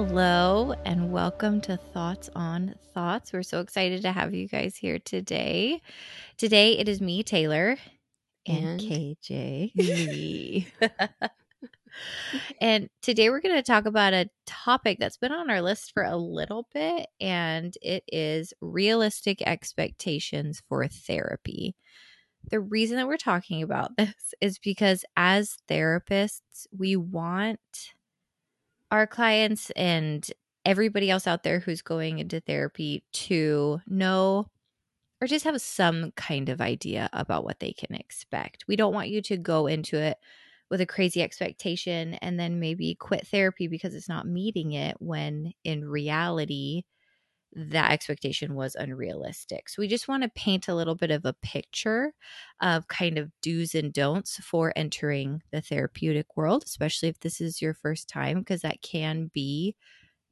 Hello, and welcome to Thoughts on Thoughts. We're so excited to have you guys here today. Today it is me, Taylor, and, And KJ. me. and today we're going to talk about a topic that's been on our list for a little bit, and it is realistic expectations for therapy. The reason that we're talking about this is because as therapists, we want our clients and everybody else out there who's going into therapy to know or just have some kind of idea about what they can expect. We don't want you to go into it with a crazy expectation and then maybe quit therapy because it's not meeting it when in reality that expectation was unrealistic. So we just want to paint a little bit of a picture of kind of do's and don'ts for entering the therapeutic world, especially if this is your first time, because that can be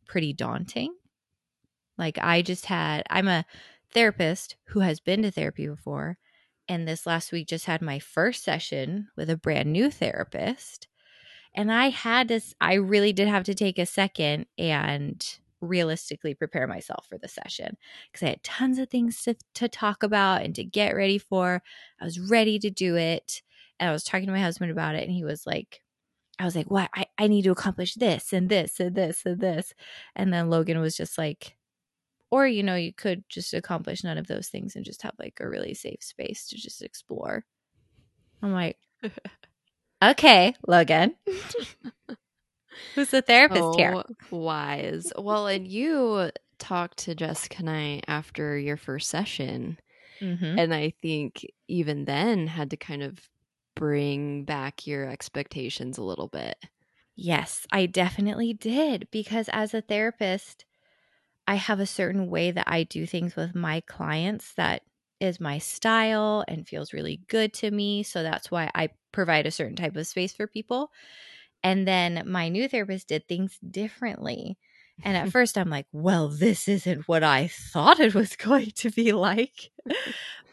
pretty daunting. Like I just had, I'm a therapist who has been to therapy before. And this last week just had my first session with a brand new therapist. And I had this, I really did have to take a second and realistically prepare myself for the session because I had tons of things to, to talk about and to get ready for. I was ready to do it. And I was talking to my husband about it, and he was like, I was like, what? I, I need to accomplish this and this and this and this. And then Logan was just like, or, you know, you could just accomplish none of those things and just have like a really safe space to just explore. I'm like, okay, Logan. Who's the therapist here? Wise. Well, and you talked to Jessica and I after your first session. Mm-hmm. And I think even then had to kind of bring back your expectations a little bit. Yes, I definitely did because as a therapist, I have a certain way that I do things with my clients that is my style and feels really good to me. So that's why I provide a certain type of space for people. And then my new therapist did things differently. And at first, I'm like, well, this isn't what I thought it was going to be like.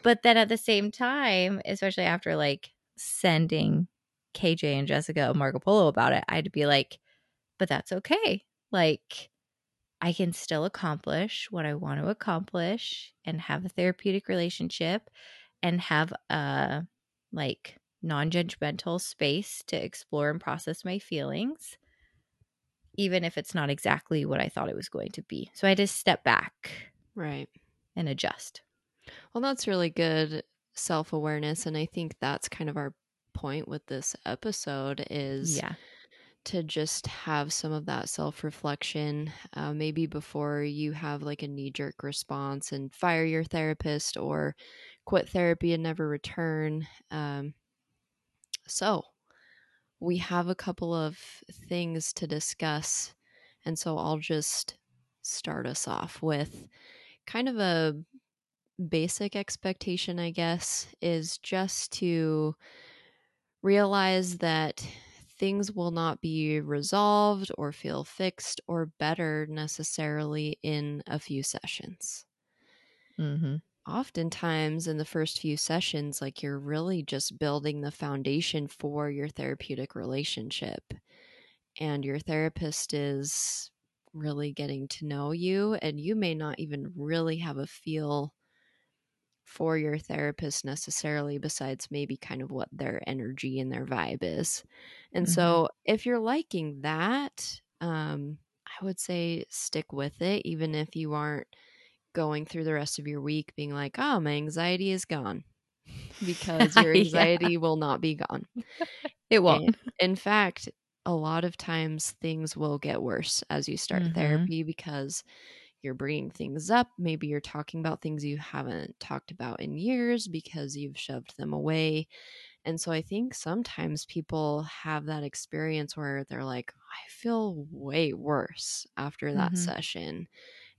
but then at the same time, especially after like sending KJ and Jessica Marco Polo about it, I had to be like, but that's okay. Like, I can still accomplish what I want to accomplish and have a therapeutic relationship and have a like non judgmental space to explore and process my feelings, even if it's not exactly what I thought it was going to be. So I just step back Right. and adjust. Well, that's really good self awareness. And I think that's kind of our point with this episode is Yeah. to just have some of that self reflection, uh, maybe before you have like a knee jerk response and fire your therapist or quit therapy and never return. Um, so, we have a couple of things to discuss. And so, I'll just start us off with kind of a basic expectation, I guess, is just to realize that things will not be resolved or feel fixed or better necessarily in a few sessions. Mm-hmm. Oftentimes, in the first few sessions, like you're really just building the foundation for your therapeutic relationship. And your therapist is really getting to know you, and you may not even really have a feel for your therapist necessarily, besides maybe kind of what their energy and their vibe is. And Mhm. so, if you're liking that, um, I would say stick with it, even if you aren't going through the rest of your week being like, oh, my anxiety is gone. Because your Yeah. anxiety will not be gone. It won't. In fact, a lot of times things will get worse as you start Mhm. therapy because you're bringing things up. Maybe you're talking about things you haven't talked about in years because you've shoved them away. And so I think sometimes people have that experience where they're like, I feel way worse after that Mhm. session.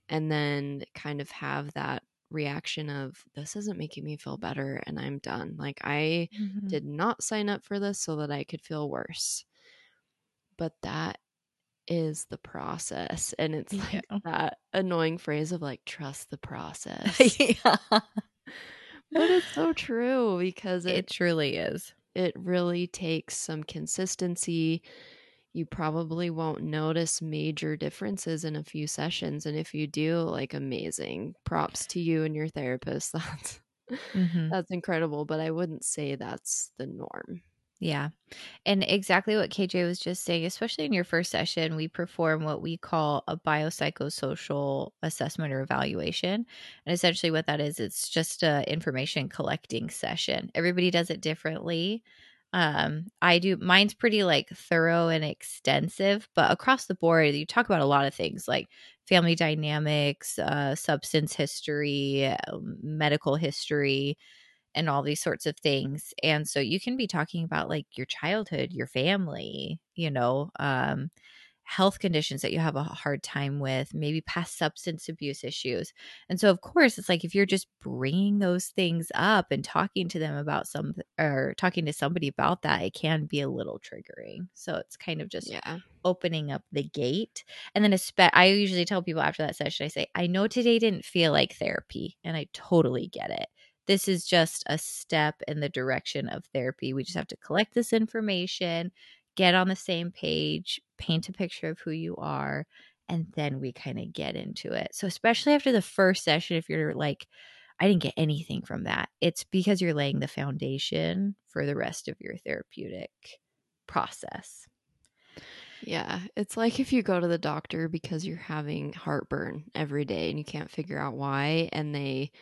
And then kind of have that reaction of, this isn't making me feel better and I'm done. Like, I Mhm. did not sign up for this so that I could feel worse. But that is the process. And it's like Yeah. that annoying phrase of like, trust the process. yeah. but it's so true because It it truly is. it really takes some consistency. You probably won't notice major differences in a few sessions. And if you do, like amazing. Props to you and your therapist. That's Mhm. that's incredible. But I wouldn't say that's the norm. Yeah. And exactly what KJ was just saying, especially in your first session, we perform what we call a biopsychosocial assessment or evaluation. And essentially, what that is, it's just a information collecting session. Everybody does it differently. Um, I do mine's pretty like thorough and extensive, but across the board, you talk about a lot of things like family dynamics, uh, substance history, uh, medical history, and all these sorts of things. And so you can be talking about like your childhood, your family, you know, um, health conditions that you have a hard time with, maybe past substance abuse issues. And so, of course, it's like if you're just bringing those things up and talking to them about some or talking to somebody about that, it can be a little triggering. So it's kind of just Yeah. opening up the gate. And then, I usually tell people after that session, I say, I know today didn't feel like therapy, and I totally get it this is just a step in the direction of therapy. We just have to collect this information, get on the same page, paint a picture of who you are, and then we kind of get into it. So, especially after the first session, if you're like, I didn't get anything from that, it's because you're laying the foundation for the rest of your therapeutic process. Yeah. It's like if you go to the doctor because you're having heartburn every day and you can't figure out why, and they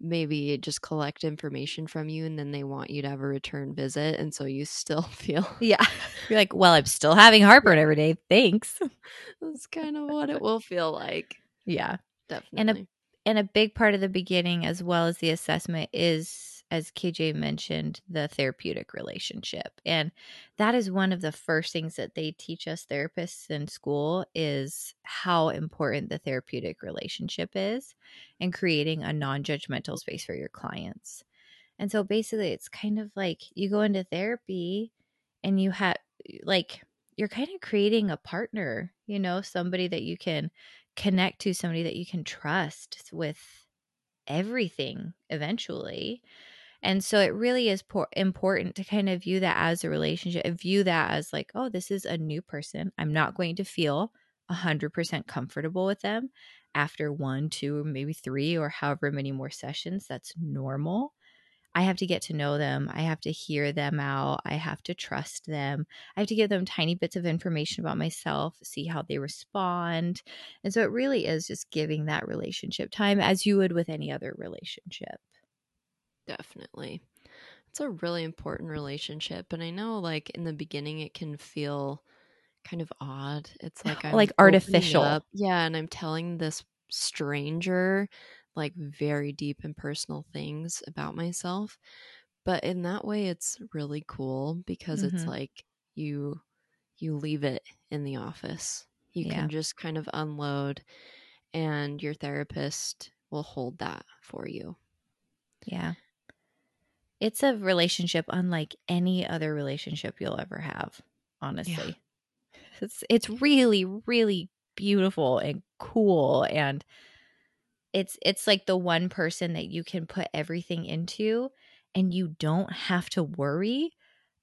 maybe just collect information from you and then they want you to have a return visit and so you still feel Yeah. You're like, well, I'm still having heartburn every day. Thanks. that's kind of what it will feel like Yeah. definitely and a and a big part of the beginning as well as the assessment is as KJ mentioned the therapeutic relationship and that is one of the first things that they teach us therapists in school is how important the therapeutic relationship is and creating a non-judgmental space for your clients and so basically it's kind of like you go into therapy and you have like you're kind of creating a partner you know somebody that you can connect to somebody that you can trust with everything eventually. And so it really is por- important to kind of view that as a relationship, view that as like, oh, this is a new person. I'm not going to feel 100% comfortable with them after one, two, maybe three, or however many more sessions. That's normal. I have to get to know them. I have to hear them out. I have to trust them. I have to give them tiny bits of information about myself, see how they respond. And so it really is just giving that relationship time as you would with any other relationship. Definitely it's a really important relationship and i know like in the beginning it can feel kind of odd it's like i'm Like artificial. up- yeah and i'm telling this stranger like very deep and personal things about myself but in that way it's really cool because it's Mhm. like you you leave it in the office you Yeah. can just kind of unload and your therapist will hold that for you Yeah. It's a relationship unlike any other relationship you'll ever have, honestly. It's it's really really beautiful and cool and it's it's like the one person that you can put everything into and you don't have to worry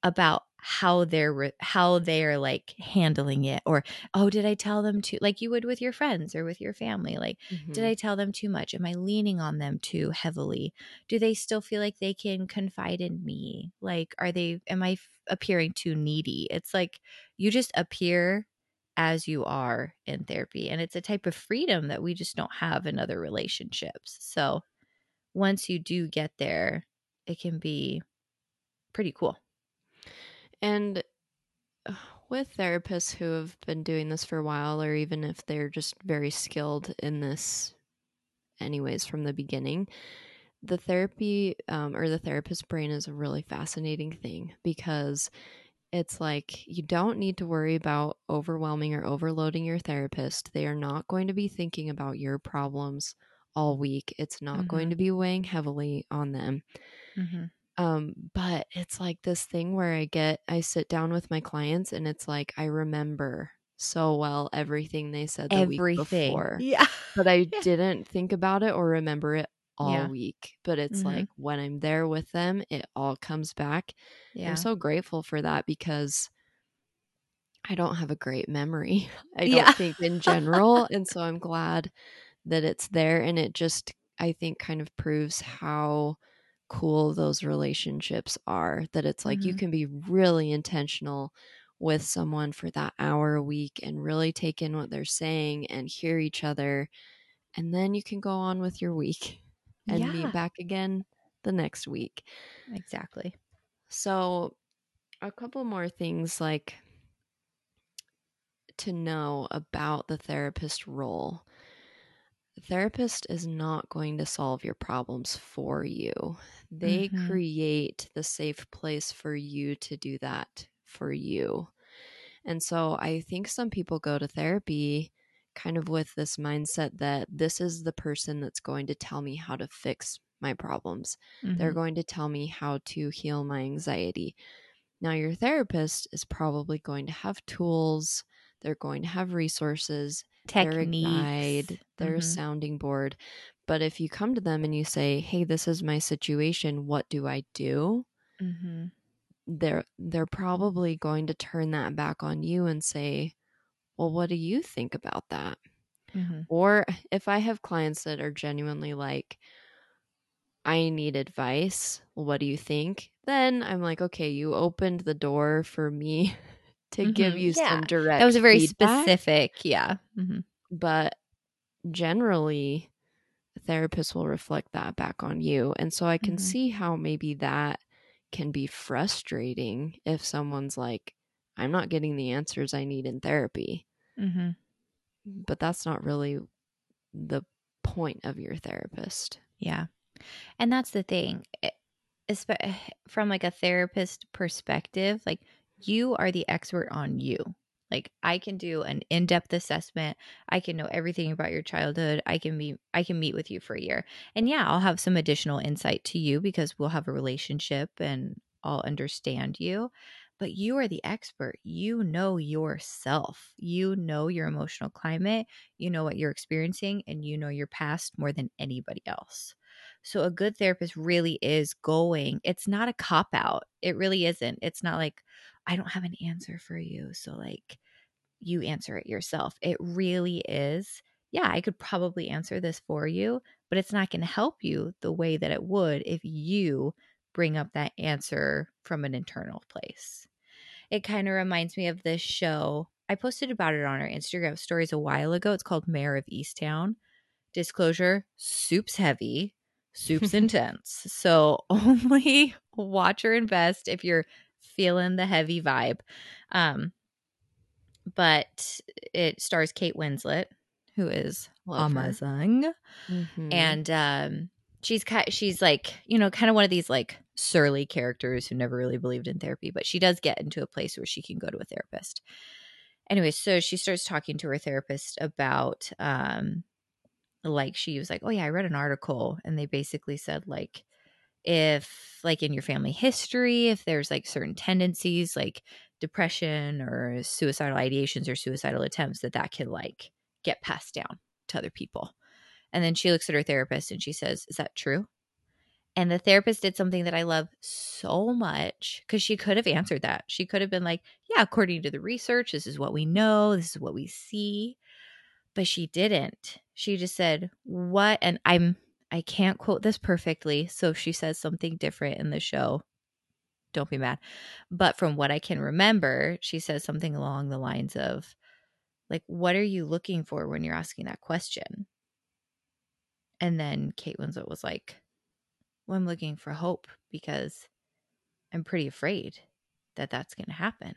about how they're re- how they're like handling it or oh did i tell them to like you would with your friends or with your family like did Mhm. I tell them too much? Am I leaning on them too heavily? Do they still feel like they can confide in me? Like, are they, am I f- appearing too needy? It's like you just appear as you are in therapy. And it's a type of freedom that we just don't have in other relationships. So once you do get there, it can be pretty cool. And uh, with therapists who have been doing this for a while, or even if they're just very skilled in this, anyways, from the beginning, the therapy um, or the therapist brain is a really fascinating thing because it's like you don't need to worry about overwhelming or overloading your therapist. They are not going to be thinking about your problems all week. It's not mm-hmm. going to be weighing heavily on them. Mm-hmm. Um, but it's like this thing where I get, I sit down with my clients and it's like I remember so well everything they said the everything. week before. Yeah. But I yeah. didn't think about it or remember it all yeah. week. But it's mm-hmm. like when I'm there with them, it all comes back. Yeah. I'm so grateful for that because I don't have a great memory. I don't yeah. think in general. and so I'm glad that it's there. And it just, I think, kind of proves how cool those relationships are. That it's like mm-hmm. you can be really intentional with someone for that hour a week and really take in what they're saying and hear each other. And then you can go on with your week and yeah. be back again the next week. Exactly. So, a couple more things like to know about the therapist role. The therapist is not going to solve your problems for you. They mm-hmm. create the safe place for you to do that for you. And so I think some people go to therapy kind of with this mindset that this is the person that's going to tell me how to fix my problems. Mm-hmm. They're going to tell me how to heal my anxiety. Now, your therapist is probably going to have tools, they're going to have resources, techniques, they're a guide, they're mm-hmm. a sounding board. But if you come to them and you say, "Hey, this is my situation. What do I do?" Mm-hmm. They're they're probably going to turn that back on you and say, "Well, what do you think about that?" Mm-hmm. Or if I have clients that are genuinely like, "I need advice. What do you think?" Then I'm like, "Okay, you opened the door for me to mm-hmm. give you yeah. some direct." That was a very feedback. specific, yeah. Mm-hmm. But generally, therapists will reflect that back on you. And so I can mm-hmm. see how maybe that can be frustrating if someone's like, I'm not getting the answers I need in therapy. Mm-hmm. But that's not really the point of your therapist. Yeah. And that's the thing. From like a therapist perspective, like you are the expert on you. Like I can do an in-depth assessment. I can know everything about your childhood. I can be I can meet with you for a year. And yeah, I'll have some additional insight to you because we'll have a relationship and I'll understand you. But you are the expert. You know yourself. You know your emotional climate. You know what you're experiencing and you know your past more than anybody else. So a good therapist really is going. It's not a cop out. It really isn't. It's not like, I don't have an answer for you. So, like, you answer it yourself. It really is. Yeah, I could probably answer this for you, but it's not going to help you the way that it would if you bring up that answer from an internal place. It kind of reminds me of this show. I posted about it on our Instagram stories a while ago. It's called Mare of Easttown. Disclosure soup's heavy, soup's intense. So only watch or invest if you're feeling the heavy vibe. Um, but it stars Kate Winslet, who is Love amazing, mm-hmm. and um, she's kind, she's like you know kind of one of these like surly characters who never really believed in therapy, but she does get into a place where she can go to a therapist. Anyway, so she starts talking to her therapist about um, like she was like, oh yeah, I read an article, and they basically said like if like in your family history if there's like certain tendencies like depression or suicidal ideations or suicidal attempts that that can like get passed down to other people. And then she looks at her therapist and she says is that true? And the therapist did something that i love so much because she could have answered that. She could have been like yeah according to the research this is what we know this is what we see. But she didn't. She just said what? And i'm I can't quote this perfectly, so if she says something different in the show. Don't be mad. But from what I can remember, she says something along the lines of, like, what are you looking for when you're asking that question? And then Kate Winslet was like, well, I'm looking for hope because I'm pretty afraid that that's going to happen.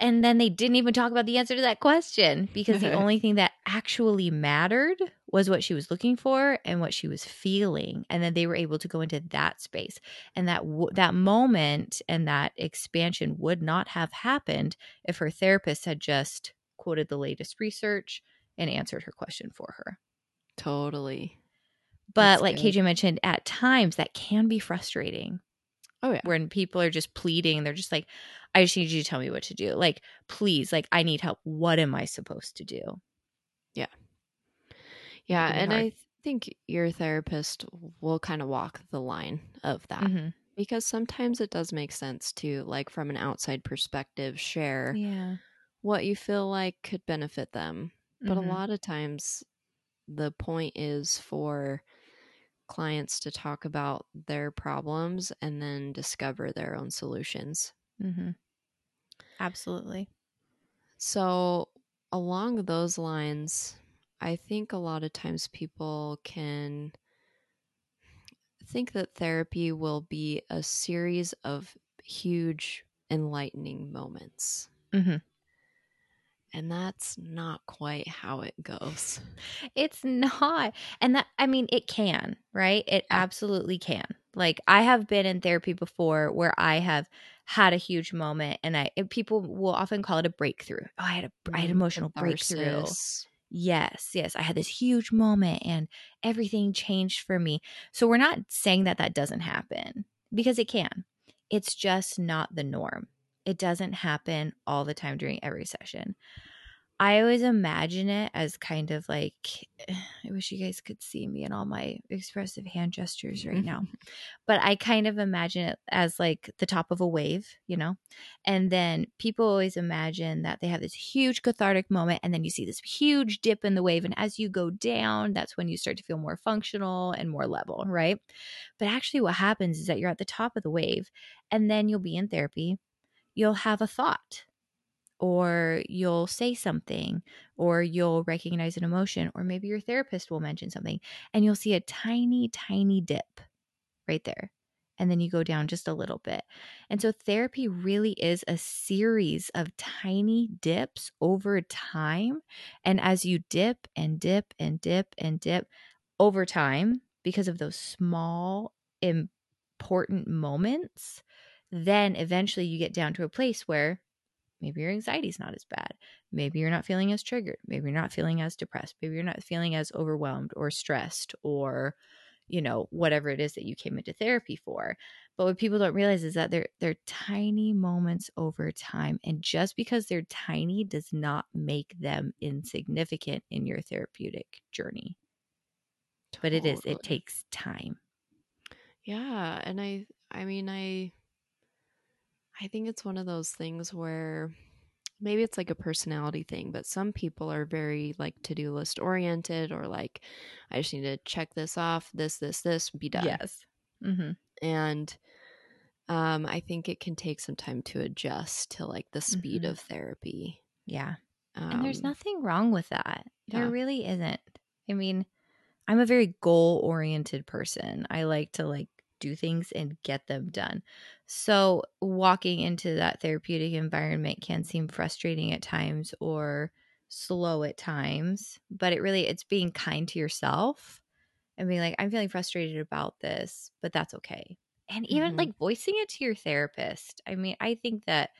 And then they didn't even talk about the answer to that question because the only thing that actually mattered was what she was looking for and what she was feeling and then they were able to go into that space and that w- that moment and that expansion would not have happened if her therapist had just quoted the latest research and answered her question for her Totally. but That's like good. KJ mentioned at times that can be frustrating Oh yeah. when people are just pleading they're just like I just need you to tell me what to do like please like I need help what am I supposed to do Yeah, Yeah. and hard. I think your therapist will kind of walk the line of that Mhm. because sometimes it does make sense to like from an outside perspective share yeah what you feel like could benefit them. But Mhm. a lot of times the point is for clients to talk about their problems and then discover their own solutions. Mm-hmm. Absolutely. So, along those lines, I think a lot of times people can think that therapy will be a series of huge enlightening moments. Mm-hmm. And that's not quite how it goes. It's not. And that, I mean, it can, right? It absolutely can. Like, I have been in therapy before where I have had a huge moment and I, and people will often call it a breakthrough. Oh, I had a, I had Mm, emotional breakthrough. Yes, yes. I had this huge moment and everything changed for me. So we're not saying that that doesn't happen because it can. It's just not the norm. It doesn't happen all the time during every session. I always imagine it as kind of like I wish you guys could see me and all my expressive hand gestures right now. But I kind of imagine it as like the top of a wave, you know? And then people always imagine that they have this huge cathartic moment and then you see this huge dip in the wave and as you go down, that's when you start to feel more functional and more level, right? But actually what happens is that you're at the top of the wave and then you'll be in therapy, you'll have a thought or you'll say something or you'll recognize an emotion or maybe your therapist will mention something and you'll see a tiny tiny dip right there and then you go down just a little bit. And so therapy really is a series of tiny dips over time and as you dip and dip and dip and dip over time because of those small important moments then eventually you get down to a place where maybe your anxiety is not as bad. Maybe you're not feeling as triggered. Maybe you're not feeling as depressed. Maybe you're not feeling as overwhelmed or stressed or, you know, whatever it is that you came into therapy for. But what people don't realize is that they're they're tiny moments over time. And just because they're tiny does not make them insignificant in your therapeutic journey. But it is, it takes time. Yeah, and I I mean I I think it's one of those things where maybe it's like a personality thing, but some people are very like to-do list oriented or like I just need to check this off, this this this be done. Yes. Mm-hmm. And um I think it can take some time to adjust to like the speed Mhm. of therapy. Yeah. Um, And there's nothing wrong with that. There yeah. really isn't. I mean, I'm a very goal oriented person. I like to like do things and get them done. So, walking into that therapeutic environment can seem frustrating at times or slow at times, but it really it's being kind to yourself and being like I'm feeling frustrated about this, but that's okay. And even Mhm. like voicing it to your therapist. I mean, I think that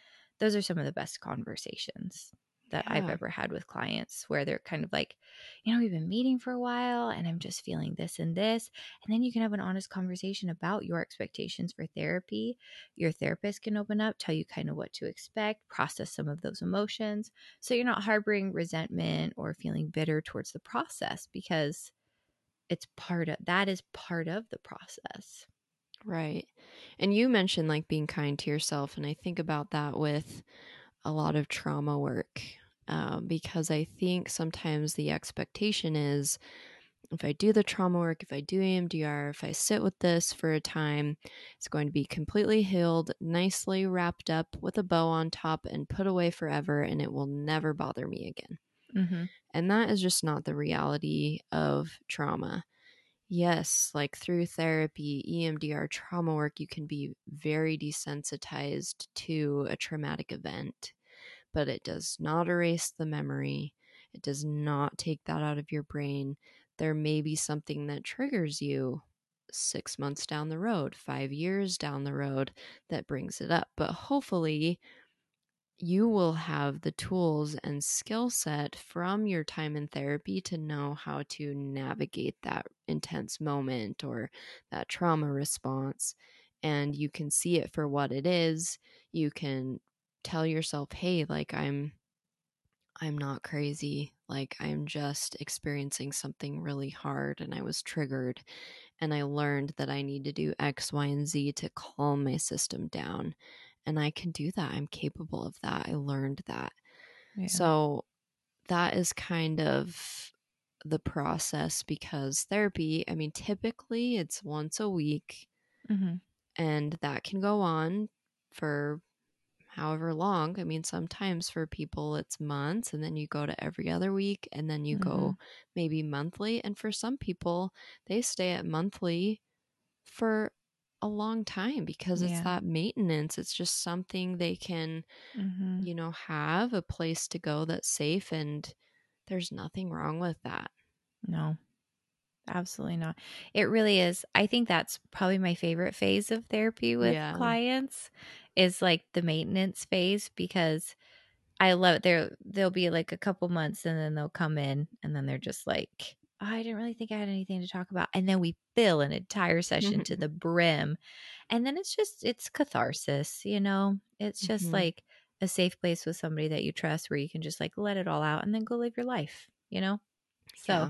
those are some of the best conversations that I've ever had with clients where they're kind of like, you know, we've been meeting for a while and I'm just feeling this and this. And then you can have an honest conversation about your expectations for therapy. Your therapist can open up, tell you kind of what to expect, process some of those emotions. So you're not harboring resentment or feeling bitter towards the process because it's part of that is part of the process. Right. And you mentioned like being kind to yourself. And I think about that with a lot of trauma work um, because I think sometimes the expectation is if I do the trauma work, if I do EMDR, if I sit with this for a time, it's going to be completely healed, nicely wrapped up with a bow on top and put away forever, and it will never bother me again. Mm-hmm. And that is just not the reality of trauma. Yes, like through therapy, EMDR, trauma work, you can be very desensitized to a traumatic event, but it does not erase the memory. It does not take that out of your brain. There may be something that triggers you six months down the road, five years down the road that brings it up. But hopefully, you will have the tools and skill set from your time in therapy to know how to navigate that intense moment or that trauma response. And you can see it for what it is. You can tell yourself, hey, like I'm. I'm not crazy. Like, I'm just experiencing something really hard and I was triggered. And I learned that I need to do X, Y, and Z to calm my system down and I can do that. I'm capable of that. I learned that. Yeah. So that is kind of the process because therapy, I mean, typically it's once a week mm-hmm. and that can go on for however long. I mean, sometimes for people it's months and then you go to every other week and then you mm-hmm. go maybe monthly. And for some people, they stay at monthly for a long time because it's that maintenance. It's just something they can, mm-hmm. you know, have a place to go that's safe and there's nothing wrong with that. No. Absolutely not. It really is. I think that's probably my favorite phase of therapy with yeah. clients is like the maintenance phase because I love it. There there'll be like a couple months and then they'll come in and then they're just like I didn't really think I had anything to talk about. And then we fill an entire session to the brim. And then it's just, it's catharsis, you know? It's just mm-hmm. like a safe place with somebody that you trust where you can just like let it all out and then go live your life, you know? So, yeah.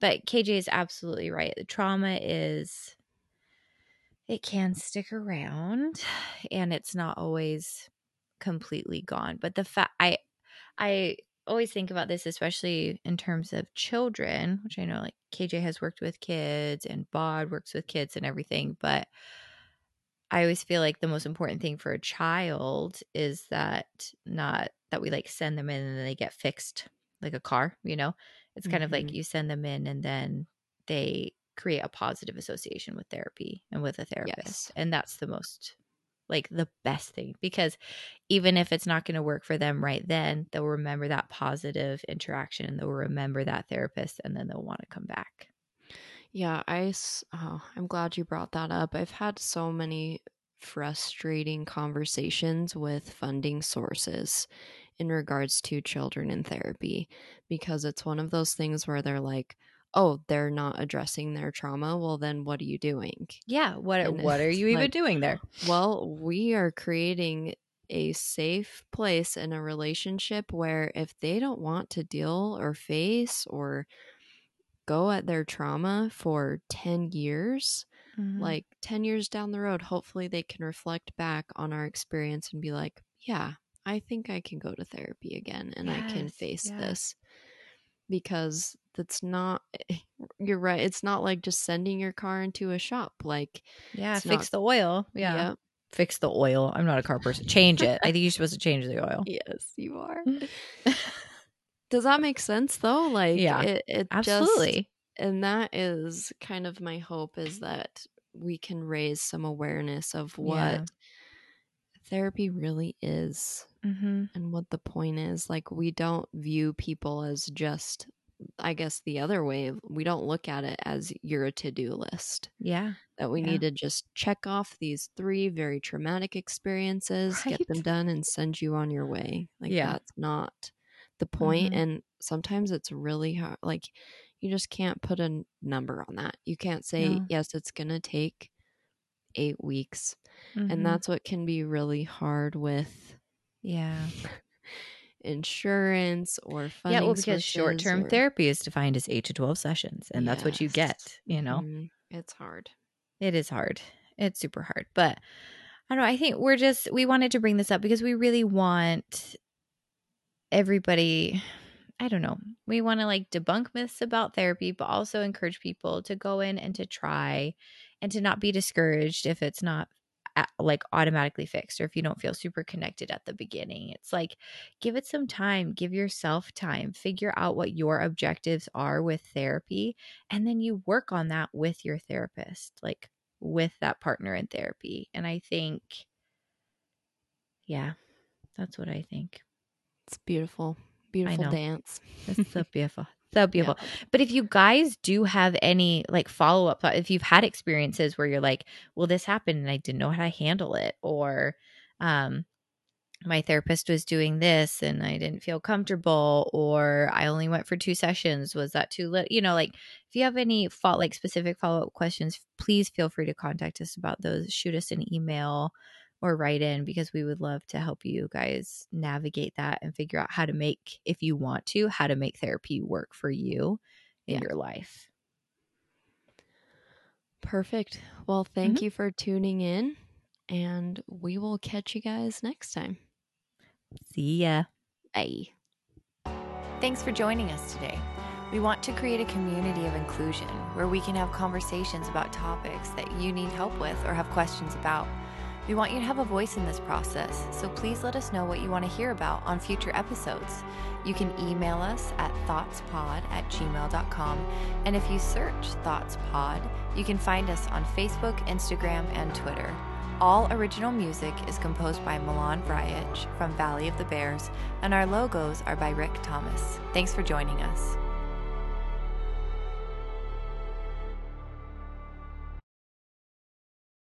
But KJ is absolutely right. The trauma is, it can stick around and it's not always completely gone. But the fact, I, I always think about this, especially in terms of children, which I know like KJ has worked with kids and Bod works with kids and everything, but I always feel like the most important thing for a child is that not that we like send them in and they get fixed like a car, you know? It's kind mm-hmm. of like mm-hmm. you send them in and then they create a positive association with therapy and with a therapist. Yes. And that's the most like the best thing because even if it's not going to work for them right then, they'll remember that positive interaction. And they'll remember that therapist and then they'll want to come back. Yeah, I oh, I'm glad you brought that up. I've had so many frustrating conversations with funding sources in regards to children in therapy because it's one of those things where they're like, oh, they're not addressing their trauma. Well, then what are you doing? Yeah. What and what are you even doing there? Well, we are creating a safe place in a relationship where if they don't want to deal or face or go at their trauma for 10 years, mm-hmm. like 10 years down the road, hopefully they can reflect back on our experience and be like, yeah, I think I can go to therapy again and yes, I can face yeah. this because that's not eh, you're right it's not like just sending your car into a shop like yeah fix not, the oil yeah yep. fix the oil i'm not a car person change it i think you're supposed to change the oil yes you are does that make sense though like yeah it, it absolutely just, and that is kind of my hope is that we can raise some awareness of what yeah. Therapy really is mm-hmm. and what the point is. Like, we don't view people as just, I guess, the other way. We don't look at it as you're a to do list. Yeah. That we yeah. need to just check off these three very traumatic experiences, right? get them done, and send you on your way. Like, yeah. that's not the point. Mm-hmm. And sometimes it's really hard. Like, you just can't put a number on that. You can't say, no. yes, it's going to take eight weeks. Mm-hmm. And that's what can be really hard with yeah. Insurance or funding. Yeah, well, because short term or... therapy is defined as eight to 12 sessions, and yes. that's what you get, you know? Mm-hmm. It's hard. It is hard. It's super hard. But I don't know. I think we're just, we wanted to bring this up because we really want everybody I don't know. We want to like debunk myths about therapy, but also encourage people to go in and to try and to not be discouraged if it's not like automatically fixed or if you don't feel super connected at the beginning. It's like give it some time, give yourself time, figure out what your objectives are with therapy, and then you work on that with your therapist, like with that partner in therapy. And I think, yeah, that's what I think. It's beautiful. Beautiful dance. It's so beautiful. So beautiful. But if you guys do have any like follow up, if you've had experiences where you're like, well, this happened and I didn't know how to handle it, or um, my therapist was doing this and I didn't feel comfortable, or I only went for two sessions. Was that too little? You know, like if you have any fault, like specific follow up questions, please feel free to contact us about those. Shoot us an email or write in because we would love to help you guys navigate that and figure out how to make, if you want to, how to make therapy work for you in Yeah. your life. Perfect. Well, thank Mhm. you for tuning in, and we will catch you guys next time. See ya. Bye. Thanks for joining us today. We want to create a community of inclusion where we can have conversations about topics that you need help with or have questions about. We want you to have a voice in this process, so please let us know what you want to hear about on future episodes. You can email us at thoughtspod at gmail.com, and if you search ThoughtsPod, you can find us on Facebook, Instagram, and Twitter. All original music is composed by Milan Vrajec from Valley of the Bears, and our logos are by Rick Thomas. Thanks for joining us.